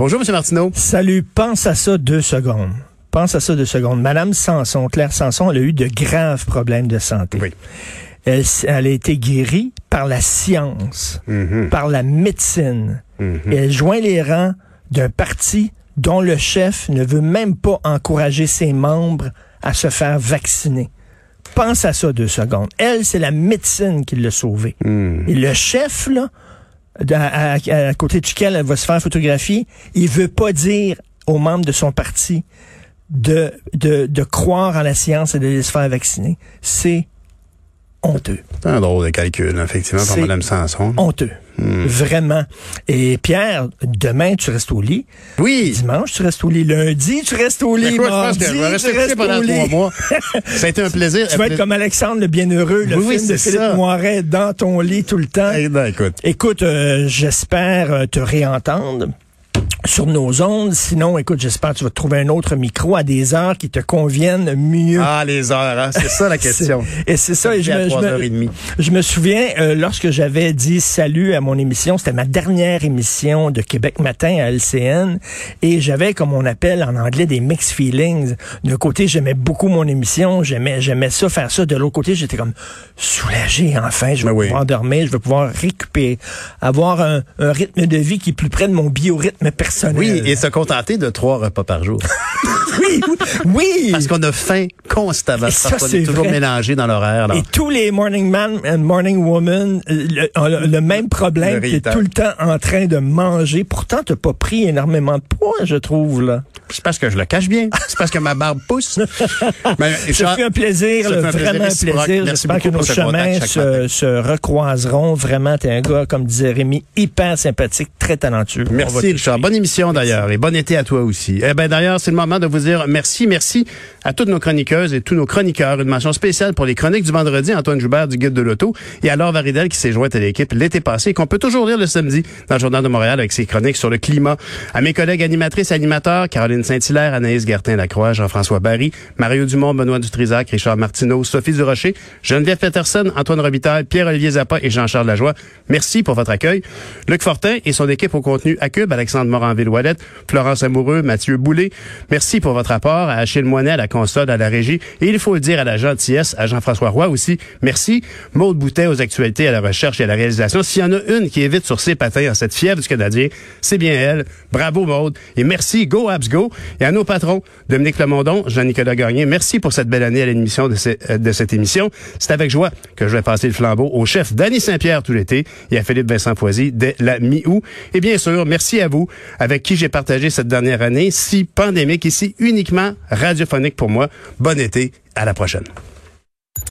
Bonjour, M. Martineau. Salut, pense à ça deux secondes. Pense à ça deux secondes. Madame Sanson, Claire Sanson, elle a eu de graves problèmes de santé. Oui. Elle, elle a été guérie par la science, Mhm. par la médecine. Mhm. Et elle joint les rangs d'un parti dont le chef ne veut même pas encourager ses membres à se faire vacciner. Pense à ça deux secondes. Elle, c'est la médecine qui l'a sauvée. Mhm. Et le chef, là, à, à- à côté duquel elle va se faire photographier, il veut pas dire aux membres de son parti de, de, de croire en la science et de se faire vacciner. C'est honteux. C'est un drôle de calcul, effectivement, par Mme Sanson. Honteux. Vraiment. Et Pierre, demain, tu restes au lit. Oui. Dimanche, tu restes au lit. Lundi, tu restes au lit. Écoute, je pense Mardi, que je tu restes pendant au trois lit. mois. Ça a été un plaisir. Tu vas être comme Alexandre le Bienheureux, le Oui, oui, film de Philippe ça. Moiret, dans ton lit tout le temps. Eh ben, écoute. Écoute, euh, j'espère euh, te réentendre sur nos ondes. Sinon, écoute, j'espère que tu vas trouver un autre micro à des heures qui te conviennent mieux. Ah, les heures, hein? c'est ça la question. Et c'est ça. Et je, me, je, me, 3h30. je me souviens, euh, lorsque j'avais dit salut à mon émission, c'était ma dernière émission de Québec Matin à LCN, et j'avais, comme on appelle en anglais, des mixed feelings. D'un côté, j'aimais beaucoup mon émission, j'aimais, j'aimais ça, faire ça. De l'autre côté, j'étais comme soulagé, enfin, je vais Ben oui. pouvoir dormir, je vais pouvoir récupérer, avoir un, un rythme de vie qui est plus près de mon biorhythme personnel. Oui, et se contenter de trois repas par jour. oui, oui. Parce qu'on a faim constamment. Et ça, c'est est toujours vrai. mélangé dans l'horaire. Et tous les morning man and morning woman euh, le, ont le, même problème. T'es rital. tout le temps en train de manger. Pourtant, t'as pas pris énormément de poids, je trouve, là. C'est parce que je le cache bien. C'est parce que ma barbe pousse. Mais, Ça fait un plaisir, ça là, fait un plaisir vraiment un plaisir. Merci J'espère que nos chemins se, recroiseront. Vraiment, t'es un gars, comme disait Rémi, hyper sympathique, très talentueux. Merci Richard. Bonne émission d'ailleurs et bon été à toi aussi. Eh ben d'ailleurs, c'est le moment de vous dire merci, merci à toutes nos chroniqueuses et tous nos chroniqueurs. Une mention spéciale pour les chroniques du vendredi, Antoine Joubert du Guide de l'Auto et alors Varidel qui s'est jointe à l'équipe l'été passé et qu'on peut toujours lire le samedi dans le Journal de Montréal avec ses chroniques sur le climat. À mes collègues animatrices et animateurs, Caroline Saint-Hilaire, Anaïs Gertin-Lacroix, Jean-François Barry, Mario Dumont, Benoît Dutrisac, Richard Martineau, Sophie Durocher, Geneviève Peterson, Antoine Robitaille, Pierre-Olivier Zappa et Jean-Charles Lajoie. Merci pour votre accueil. Luc Fortin et son équipe au contenu à Cube, Alexandre Moranville-Ouellette, Florence Amoureux, Mathieu Boulay. Merci pour votre apport à Achille Moinet, à console, à la régie. Et il faut le dire à la gentillesse, à Jean-François Roy aussi. Merci. Maude Boutet aux actualités, à la recherche et à la réalisation. S'il y en a une qui est vite sur ses patins en cette fièvre du Canadien, c'est bien elle. Bravo Maude. Et merci, Go Abs Go. Et à nos patrons, Dominique Lemondon, Jean-Nicolas Gagné, merci pour cette belle année à l'émission euh, de cette émission. C'est avec joie que je vais passer le flambeau au chef Danny Saint-Pierre tout l'été et à Philippe Vincent Foisy dès la mi-août. Et bien sûr, merci à vous avec qui j'ai partagé cette dernière année, si pandémique et si uniquement radiophonique pour moi. Bon été, à la prochaine.